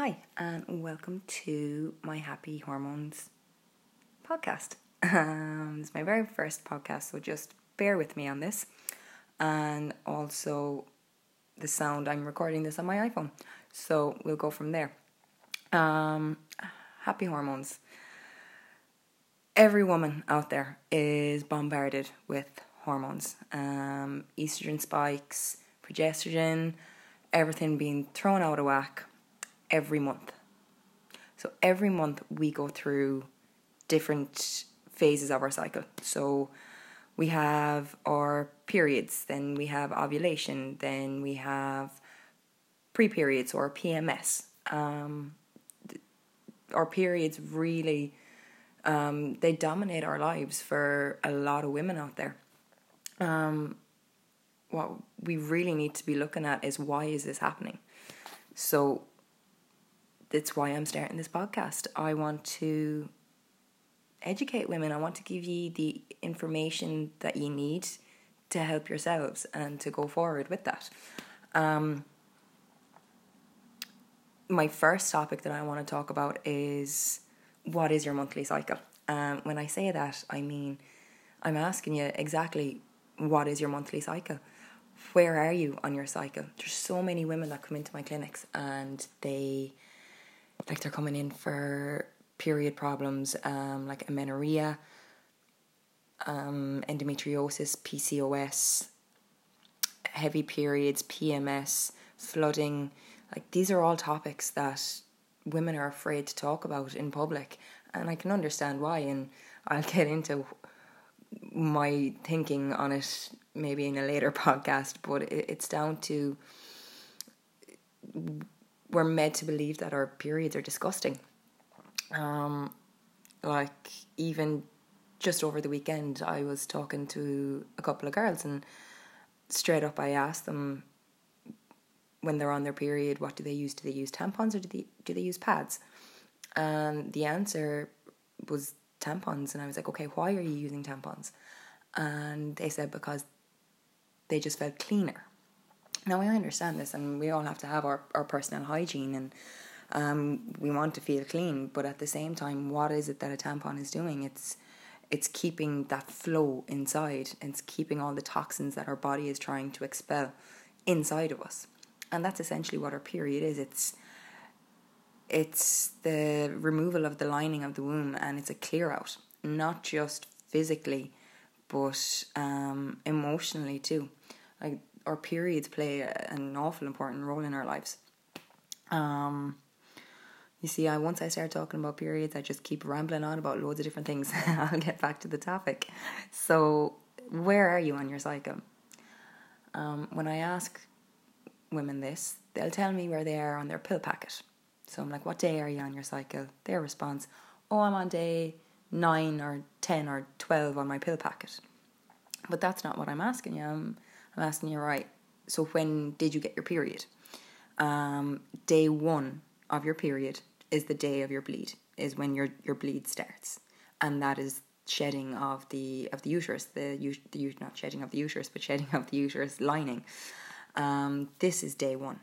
Hi, and welcome to my Happy Hormones podcast. Um, it's my very first podcast, so just bear with me on this. And also, the sound I'm recording this on my iPhone, so we'll go from there. Um, happy hormones. Every woman out there is bombarded with hormones, um, estrogen spikes, progesterone, everything being thrown out of whack every month. So every month we go through different phases of our cycle. So we have our periods, then we have ovulation, then we have pre periods or PMS. Um, our periods really um, they dominate our lives for a lot of women out there. Um, what we really need to be looking at is why is this happening? So that's why I'm starting this podcast. I want to educate women. I want to give you the information that you need to help yourselves and to go forward with that. Um, my first topic that I want to talk about is what is your monthly cycle? Um, when I say that, I mean I'm asking you exactly what is your monthly cycle? Where are you on your cycle? There's so many women that come into my clinics and they like they're coming in for period problems um, like amenorrhea, um, endometriosis, PCOS, heavy periods, PMS, flooding. Like these are all topics that women are afraid to talk about in public, and I can understand why. And I'll get into my thinking on it maybe in a later podcast, but it's down to we're made to believe that our periods are disgusting. Um, like even just over the weekend, I was talking to a couple of girls, and straight up I asked them when they're on their period, what do they use? Do they use tampons or do they do they use pads? And the answer was tampons, and I was like, okay, why are you using tampons? And they said because they just felt cleaner. Now, I understand this, and we all have to have our, our personal hygiene, and um, we want to feel clean. But at the same time, what is it that a tampon is doing? It's it's keeping that flow inside. It's keeping all the toxins that our body is trying to expel inside of us, and that's essentially what our period is. It's it's the removal of the lining of the womb, and it's a clear out, not just physically, but um, emotionally too. Like our periods play an awful important role in our lives. Um, you see, I once I start talking about periods, I just keep rambling on about loads of different things. I'll get back to the topic. So, where are you on your cycle? Um, when I ask women this, they'll tell me where they are on their pill packet. So I'm like, what day are you on your cycle? Their response, oh, I'm on day nine or ten or twelve on my pill packet. But that's not what I'm asking you. I'm I'm asking you, right, so when did you get your period? Um, day one of your period is the day of your bleed, is when your, your bleed starts. And that is shedding of the of the uterus, the, the not shedding of the uterus, but shedding of the uterus lining. Um, this is day one.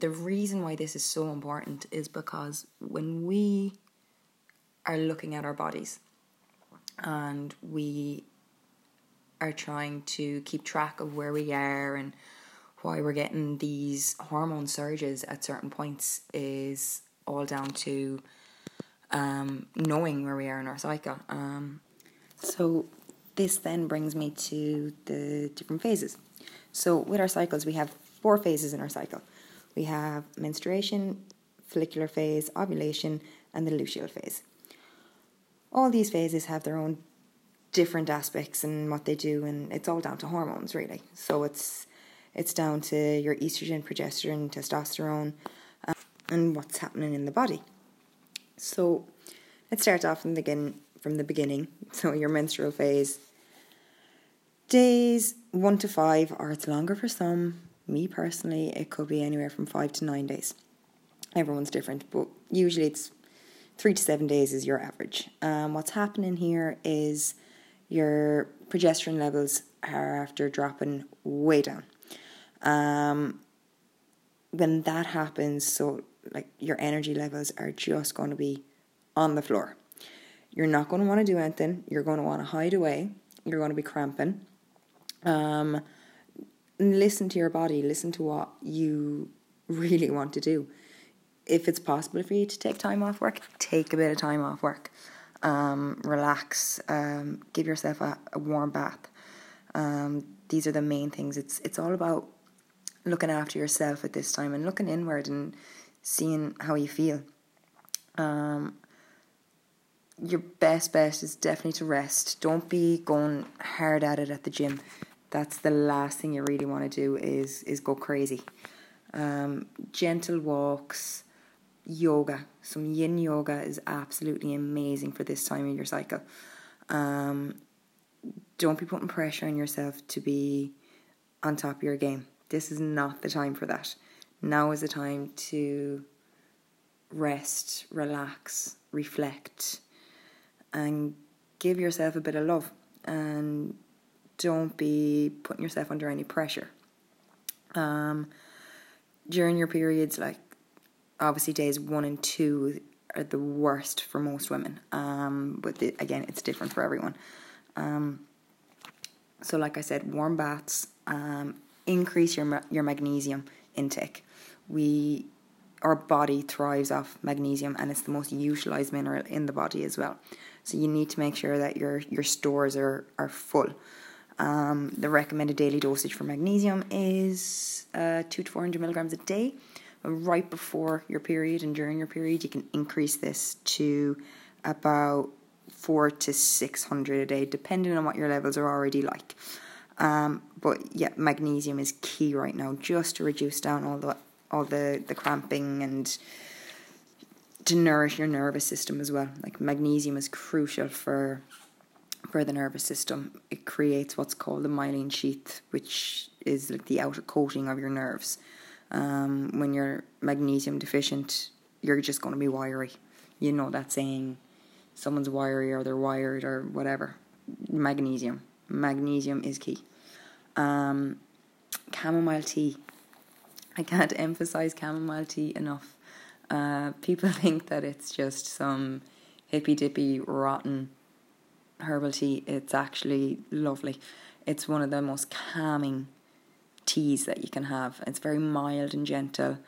The reason why this is so important is because when we are looking at our bodies and we are trying to keep track of where we are and why we're getting these hormone surges at certain points is all down to um, knowing where we are in our cycle. Um, so, this then brings me to the different phases. So, with our cycles, we have four phases in our cycle we have menstruation, follicular phase, ovulation, and the luteal phase. All these phases have their own different aspects and what they do, and it's all down to hormones, really. So it's it's down to your estrogen, progesterone, testosterone, um, and what's happening in the body. So let's start off from the begin from the beginning. So your menstrual phase. Days one to five, or it's longer for some. Me personally, it could be anywhere from five to nine days. Everyone's different, but usually it's three to seven days is your average. Um, what's happening here is your progesterone levels are after dropping way down. Um, when that happens, so like your energy levels are just going to be on the floor. You're not going to want to do anything. You're going to want to hide away. You're going to be cramping. Um, listen to your body. Listen to what you really want to do. If it's possible for you to take time off work, take a bit of time off work. Um, relax. Um, give yourself a, a warm bath. Um, these are the main things. It's it's all about looking after yourself at this time and looking inward and seeing how you feel. Um, your best bet is definitely to rest. Don't be going hard at it at the gym. That's the last thing you really want to do is is go crazy. Um, gentle walks, yoga. Some yin yoga is absolutely amazing for this time of your cycle. Um, don't be putting pressure on yourself to be on top of your game. This is not the time for that. Now is the time to rest, relax, reflect, and give yourself a bit of love. And don't be putting yourself under any pressure. Um, during your periods, like obviously days one and two are the worst for most women. Um, but the, again, it's different for everyone. Um, so, like I said, warm baths, um, increase your your magnesium intake. We our body thrives off magnesium, and it's the most utilized mineral in the body as well. So you need to make sure that your your stores are are full. Um, the recommended daily dosage for magnesium is uh, two to four hundred milligrams a day. Right before your period and during your period, you can increase this to about four to six hundred a day, depending on what your levels are already like. Um, but yeah, magnesium is key right now, just to reduce down all the all the the cramping and to nourish your nervous system as well. Like magnesium is crucial for for the nervous system. It creates what's called the myelin sheath, which is like the outer coating of your nerves. Um, when you're magnesium deficient, you're just going to be wiry. You know that saying, someone's wiry or they're wired or whatever. Magnesium. Magnesium is key. Um, chamomile tea. I can't emphasize chamomile tea enough. Uh, people think that it's just some hippy dippy rotten herbal tea. It's actually lovely. It's one of the most calming teas that you can have. It's very mild and gentle.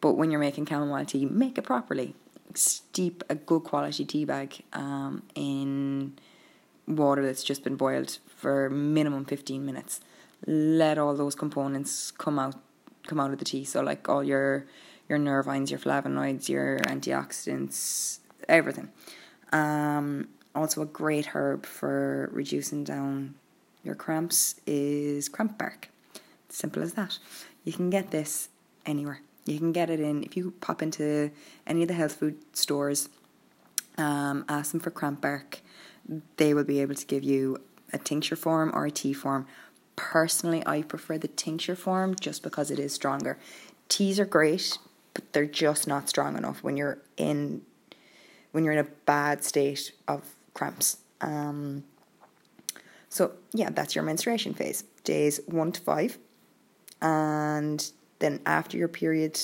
But when you're making chamomile tea, make it properly. Steep a good quality tea bag um, in water that's just been boiled for minimum 15 minutes. Let all those components come out come out of the tea. So like all your your nervines, your flavonoids, your antioxidants, everything. Um, also, a great herb for reducing down your cramps is cramp bark. Simple as that. You can get this anywhere. You can get it in if you pop into any of the health food stores. Um, ask them for cramp bark. They will be able to give you a tincture form or a tea form. Personally, I prefer the tincture form just because it is stronger. Teas are great, but they're just not strong enough when you're in when you're in a bad state of cramps. Um, so yeah, that's your menstruation phase, days one to five, and then after your period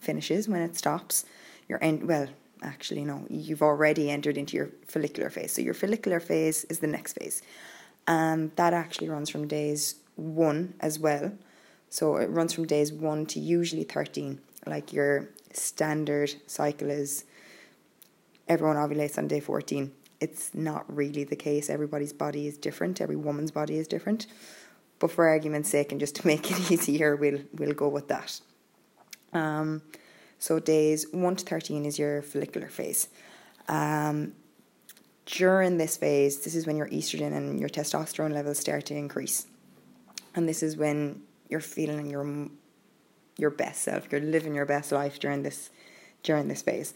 finishes, when it stops, you're in. Well, actually, no, you've already entered into your follicular phase. So your follicular phase is the next phase, and that actually runs from days one as well. So it runs from days one to usually thirteen. Like your standard cycle is everyone ovulates on day 14 it's not really the case. Everybody's body is different. Every woman's body is different. But for argument's sake, and just to make it easier, we'll we'll go with that. Um, so days one to thirteen is your follicular phase. Um, during this phase, this is when your estrogen and your testosterone levels start to increase, and this is when you're feeling your your best self. You're living your best life during this during this phase.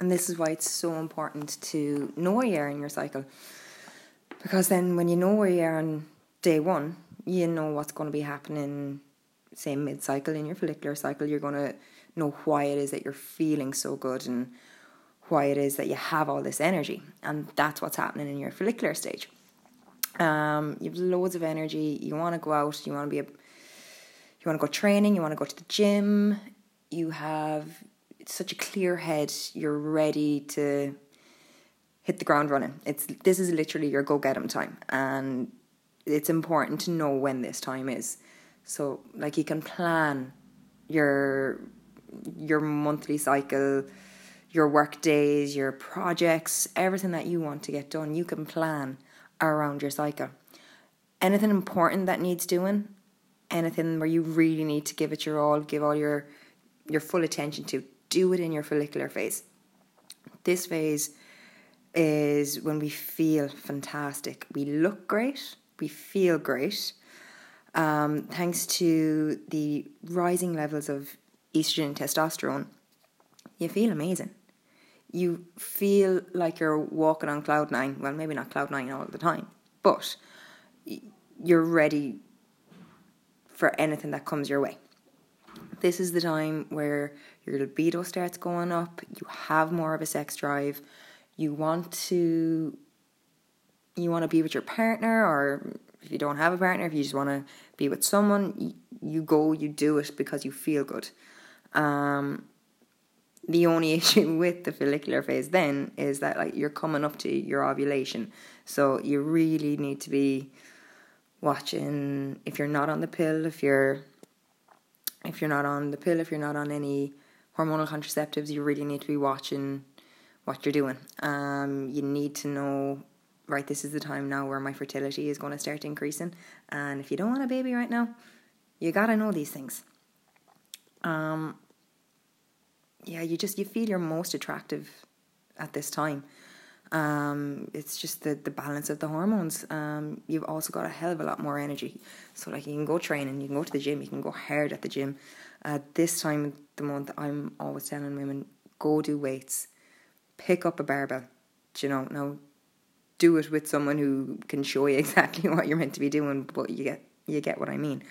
And this is why it's so important to know where you are in your cycle. Because then when you know where you are on day one, you know what's going to be happening, say, mid cycle in your follicular cycle. You're going to know why it is that you're feeling so good and why it is that you have all this energy. And that's what's happening in your follicular stage. Um, you have loads of energy. You want to go out. You want to be a, you want to go training. You want to go to the gym you have such a clear head. You're ready to hit the ground running. It's this is literally your go get 'em time, and it's important to know when this time is. So, like, you can plan your your monthly cycle, your work days, your projects, everything that you want to get done. You can plan around your cycle. Anything important that needs doing, anything where you really need to give it your all, give all your your full attention to, do it in your follicular phase. This phase is when we feel fantastic. We look great, we feel great. Um, thanks to the rising levels of estrogen and testosterone, you feel amazing. You feel like you're walking on cloud nine. Well, maybe not cloud nine all the time, but you're ready for anything that comes your way. This is the time where your libido starts going up, you have more of a sex drive, you want to you want to be with your partner or if you don't have a partner, if you just want to be with someone, you, you go, you do it because you feel good. Um, the only issue with the follicular phase then is that like you're coming up to your ovulation, so you really need to be watching if you're not on the pill, if you're if you're not on the pill, if you're not on any hormonal contraceptives, you really need to be watching what you're doing. Um, you need to know, right, this is the time now where my fertility is going to start increasing. And if you don't want a baby right now, you gotta know these things. Um, yeah, you just you feel you're most attractive at this time. Um, it's just the, the balance of the hormones. Um, you've also got a hell of a lot more energy. So like you can go training, you can go to the gym, you can go hard at the gym. At this time of the month, I'm always telling women go do weights, pick up a barbell. Do you know now? Do it with someone who can show you exactly what you're meant to be doing, but you get you get what I mean.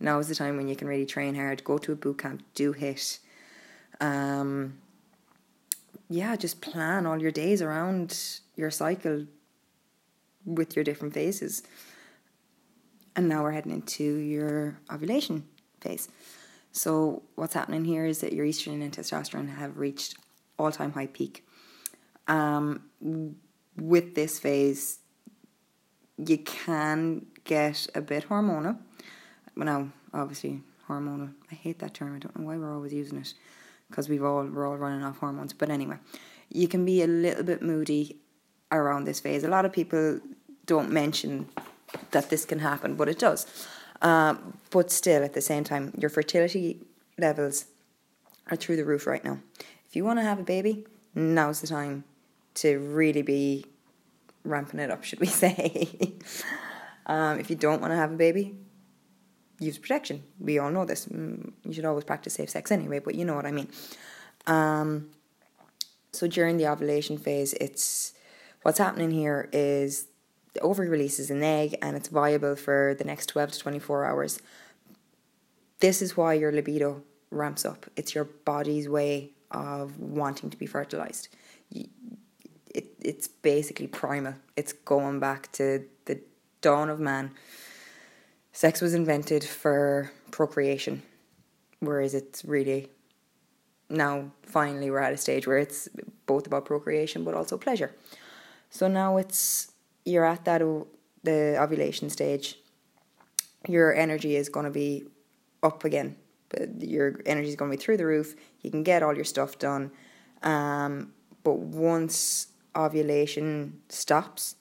Now is the time when you can really train hard. Go to a boot camp, do HIIT. Um, yeah, just plan all your days around your cycle with your different phases. And now we're heading into your ovulation phase. So what's happening here is that your estrogen and testosterone have reached all time high peak. Um, with this phase, you can get a bit hormonal. Now, obviously, hormonal. I hate that term. I don't know why we're always using it because we've all we're all running off hormones. But anyway, you can be a little bit moody around this phase. A lot of people don't mention that this can happen, but it does. Um, but still, at the same time, your fertility levels are through the roof right now. If you want to have a baby, now's the time to really be ramping it up, should we say? um, if you don't want to have a baby, use protection. We all know this. Mm, you should always practice safe sex anyway, but you know what I mean. Um, so during the ovulation phase, it's what's happening here is the ovary releases an egg and it's viable for the next 12 to 24 hours. This is why your libido ramps up. It's your body's way of wanting to be fertilized. It, it's basically primal. It's going back to the dawn of man sex was invented for procreation, whereas it's really now finally we're at a stage where it's both about procreation but also pleasure. So now it's you're at that the ovulation stage. Your energy is going to be up again, but your energy is going to be through the roof. You can get all your stuff done, um, but once ovulation stops,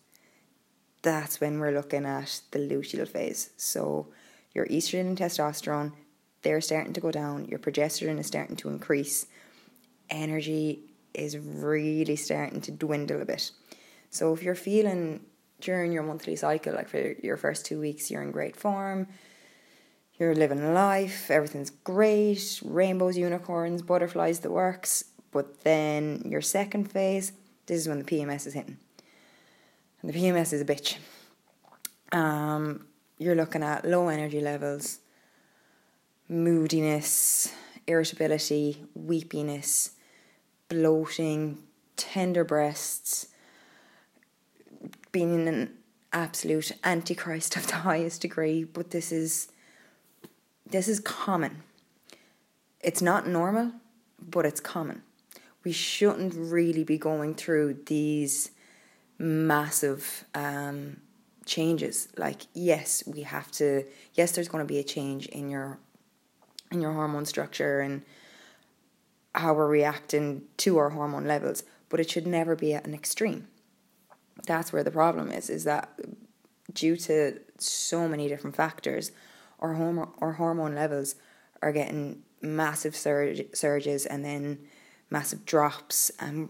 that's when we're looking at the luteal phase. So your estrogen and testosterone, they're starting to go down, your progesterone is starting to increase, energy is really starting to dwindle a bit. So if you're feeling during your monthly cycle, like for your first two weeks, you're in great form, you're living life, everything's great, rainbows, unicorns, butterflies, the works. But then your second phase, this is when the PMS is hitting. And the PMS is a bitch. Um, you're looking at low energy levels, moodiness, irritability, weepiness, bloating, tender breasts, being an absolute antichrist of the highest degree, but this is this is common. it's not normal, but it's common. We shouldn't really be going through these massive um, changes. Like, yes, we have to. Yes, there's going to be a change in your in your hormone structure and how we're reacting to our hormone levels, but it should never be at an extreme. That's where the problem is. Is that due to so many different factors, our hormone our hormone levels are getting massive surge, surges and then massive drops. And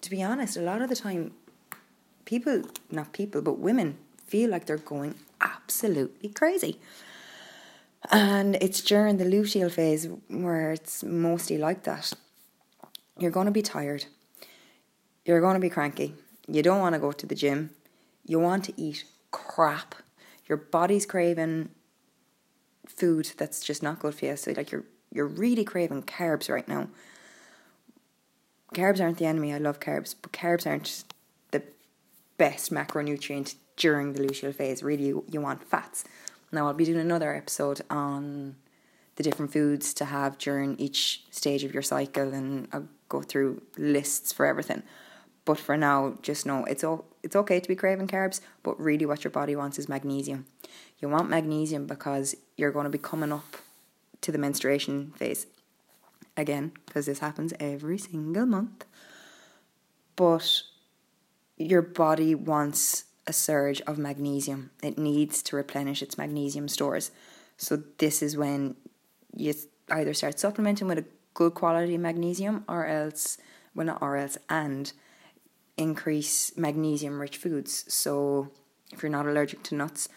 to be honest, a lot of the time, people, not people, but women feel like they're going absolutely crazy. And it's during the luteal phase where it's mostly like that. You're going to be tired. You're going to be cranky. You don't want to go to the gym. You want to eat crap. Your body's craving food that's just not good for you. So like you're you're really craving carbs right now. Carbs aren't the enemy. I love carbs, but carbs aren't the best macronutrient during the luteal phase. Really, you, you want fats. Now, I'll be doing another episode on the different foods to have during each stage of your cycle, and I'll go through lists for everything. But for now, just know it's o- it's okay to be craving carbs, but really what your body wants is magnesium. You want magnesium because you're going to be coming up to the menstruation phase again, because this happens every single month. But your body wants a surge of magnesium. It needs to replenish its magnesium stores. So this is when you either start supplementing with a good quality magnesium or else well not or else and increase magnesium rich foods. So if you're not allergic to nuts,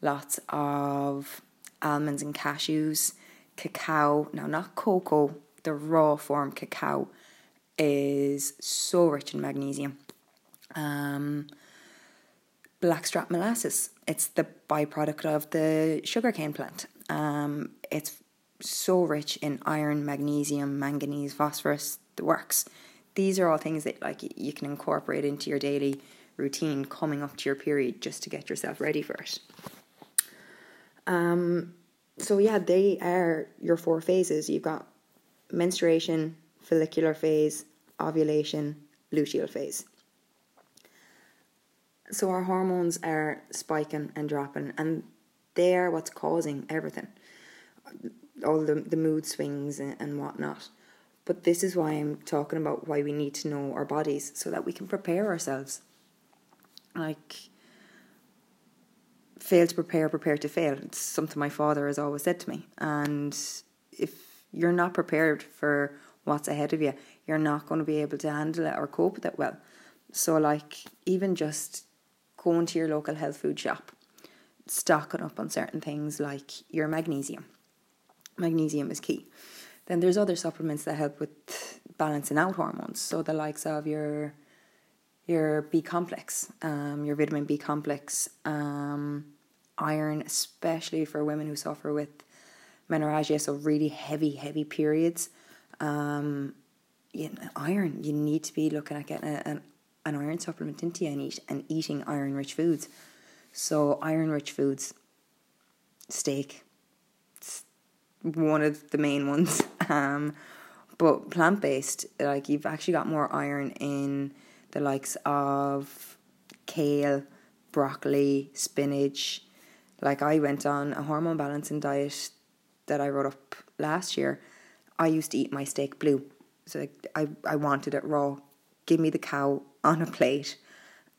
lots of almonds and cashews, cacao, now not cocoa, the raw form cacao is so rich in magnesium. Um, blackstrap molasses, it's the byproduct of the sugarcane plant. Um, it's so rich in iron, magnesium, manganese, phosphorus, the works. These are all things that like you can incorporate into your daily routine coming up to your period just to get yourself ready for it. Um, so yeah, they are your four phases. You've got menstruation, follicular phase, ovulation, luteal phase. So our hormones are spiking and dropping, and they are what's causing everything, all the the mood swings and, and whatnot. But this is why I'm talking about why we need to know our bodies so that we can prepare ourselves. Like fail to prepare, prepare to fail. It's something my father has always said to me. And if you're not prepared for what's ahead of you, you're not going to be able to handle it or cope with it well. So, like, even just going to your local health food shop, stocking up on certain things like your magnesium. Magnesium is key. Then there's other supplements that help with balancing out hormones. So the likes of your your B complex, um, your vitamin B complex, um, iron, especially for women who suffer with menorrhagia, so really heavy, heavy periods. Um, you know, iron, you need to be looking at getting a, an, an iron supplement into you and, eat, and eating iron rich foods. So, iron rich foods, steak, it's one of the main ones. Um, but plant based, like you've actually got more iron in the likes of kale, broccoli, spinach, like I went on a hormone balancing diet that I wrote up last year. I used to eat my steak blue. So I, I wanted it raw. Give me the cow on a plate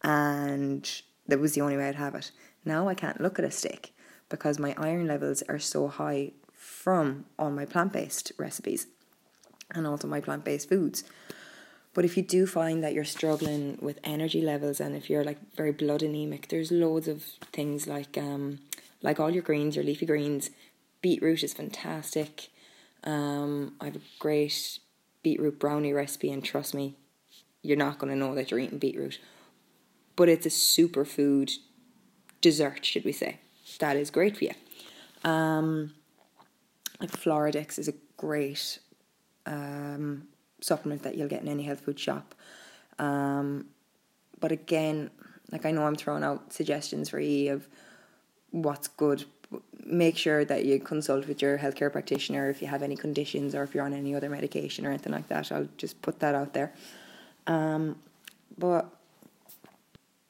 and that was the only way I'd have it. Now I can't look at a steak because my iron levels are so high from all my plant based recipes and also my plant based foods. But if you do find that you're struggling with energy levels and if you're like very blood anemic, there's loads of things like um like all your greens, your leafy greens. Beetroot is fantastic. Um, I have a great beetroot brownie recipe, and trust me, you're not going to know that you're eating beetroot. But it's a superfood dessert, should we say? That is great for you. Um, like Floradix is a great um, supplement that you'll get in any health food shop. Um, but again, like I know I'm throwing out suggestions for you of what's good, make sure that you consult with your healthcare practitioner if you have any conditions or if you're on any other medication or anything like that. I'll just put that out there. Um, but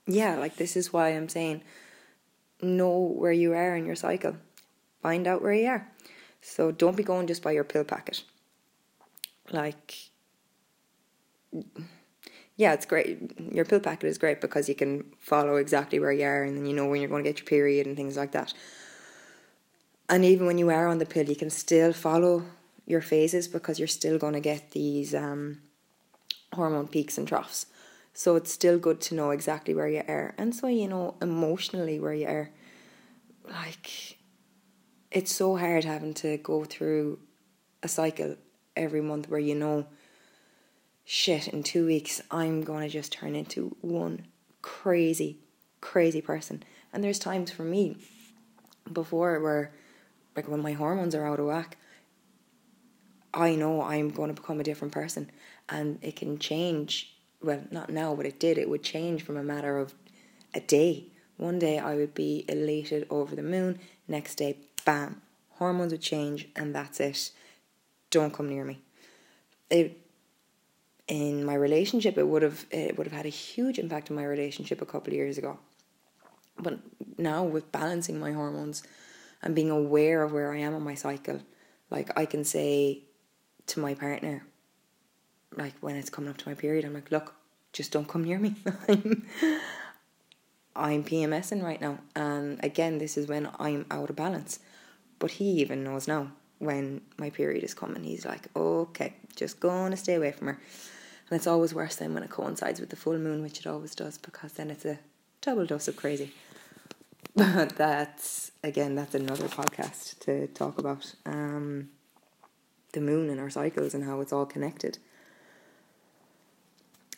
yeah, like this is why I'm saying know where you are in your cycle. Find out where you are. So don't be going just by your pill packet. Like, yeah, it's great. Your pill packet is great because you can follow exactly where you are and then you know when you're going to get your period and things like that. And even when you are on the pill, you can still follow your phases because you're still going to get these um, hormone peaks and troughs. So it's still good to know exactly where you are. And so you know emotionally where you are. Like it's so hard having to go through a cycle every month where you know shit in two weeks I'm gonna just turn into one crazy, crazy person. And there's times for me before where like when my hormones are out of whack, I know I'm going to become a different person and it can change well, not now, but it did. It would change from a matter of a day. One day I would be elated over the moon, next day, bam, hormones would change, and that's it. Don't come near me. It in my relationship, it would have it would have had a huge impact on my relationship a couple of years ago. But now with balancing my hormones and being aware of where I am on my cycle, like I can say to my partner, like when it's coming up to my period, I'm like, look, just don't come near me. I'm, PMSing right now. And again, this is when I'm out of balance. But he even knows now when my period is coming. He's like, okay, just gonna stay away from her. And it's always worse then when it coincides with the full moon, which it always does, because then it's a double dose of crazy. But that's, again, that's another podcast to talk about um, the moon and our cycles and how it's all connected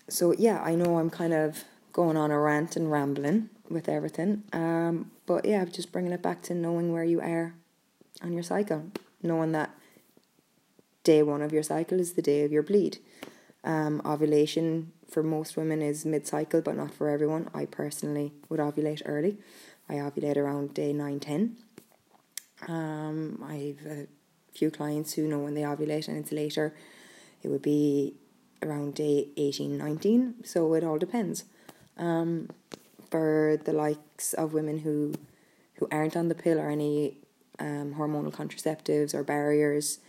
so yeah, I know I'm kind of going on a rant and rambling with everything. Um, but yeah, just bringing it back to knowing where you are on your cycle, knowing that day one of your cycle is the day of your bleed. Um, ovulation for most women is mid cycle, but not for everyone. I personally would ovulate early. I ovulate around day 9 10. Um, I have a few clients who know when they ovulate and it's later. It would be around day 18, 19. So it all depends. Um, for the likes of women who who aren't on the pill or any um, hormonal contraceptives or barriers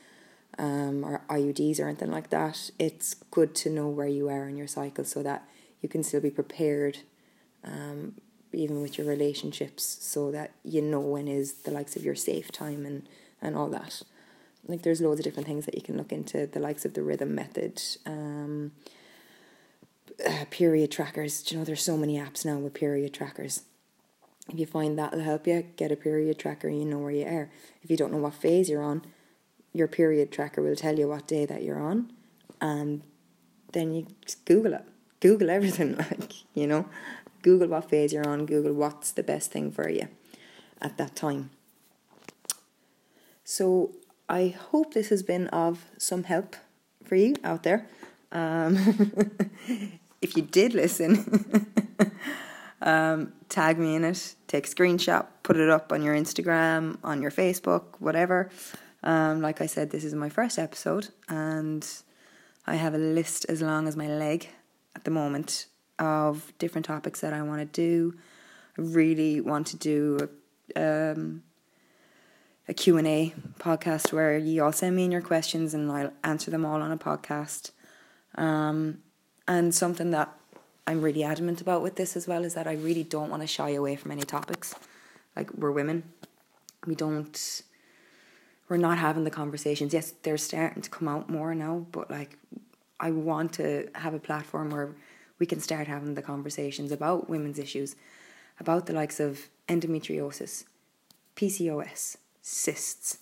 um, or IUDs or anything like that, it's good to know where you are in your cycle so that you can still be prepared, um, even with your relationships, so that you know when is the likes of your safe time and, and all that. Like there's loads of different things that you can look into the likes of the rhythm method um, period trackers. Do you know there's so many apps now with period trackers. If you find that will help you get a period tracker you know where you are. If you don't know what phase you're on your period tracker will tell you what day that you're on and then you just google it. Google everything like you know? Google what phase you're on google what's the best thing for you at that time. So I hope this has been of some help for you out there. Um, if you did listen, um, tag me in it, take a screenshot, put it up on your Instagram, on your Facebook, whatever. Um, like I said, this is my first episode, and I have a list as long as my leg at the moment of different topics that I want to do. I really want to do um, a Q&A podcast where you all send me in your questions and I'll answer them all on a podcast. Um, and something that I'm really adamant about with this as well is that I really don't want to shy away from any topics. Like we're women. We don't we're not having the conversations. Yes, they're starting to come out more now, but like I want to have a platform where we can start having the conversations about women's issues, about the likes of endometriosis, PCOS, cysts,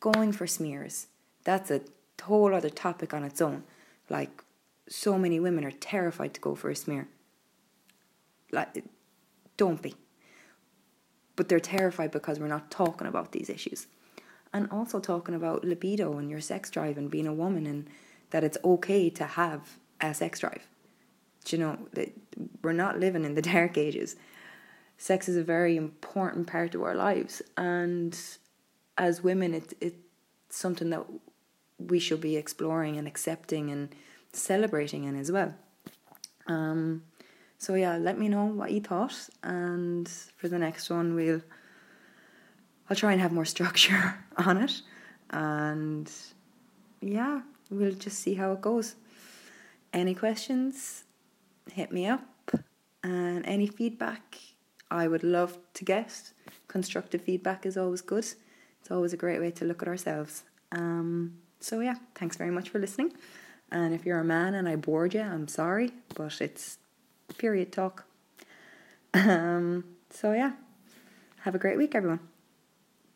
going for smears. That's a whole other topic on its own. Like, so many women are terrified to go for a smear. Like, don't be. But they're terrified because we're not talking about these issues. And also talking about libido and your sex drive and being a woman and that it's okay to have a sex drive. Do you know, that we're not living in the dark ages. sex is a very important part of our lives, and as women, it it's something that we should be exploring and accepting and celebrating in as well. Um, so yeah, let me know what you thought, and for the next one, we'll I'll try and have more structure on it, and yeah, we'll just see how it goes. Any questions? Hit me up, and any feedback I would love to get. Constructive feedback is always good. It's always a great way to look at ourselves. Um, so yeah, thanks very much for listening. And if you're a man and I bored you, I'm sorry, but it's period talk. Um, so yeah, have a great week, everyone.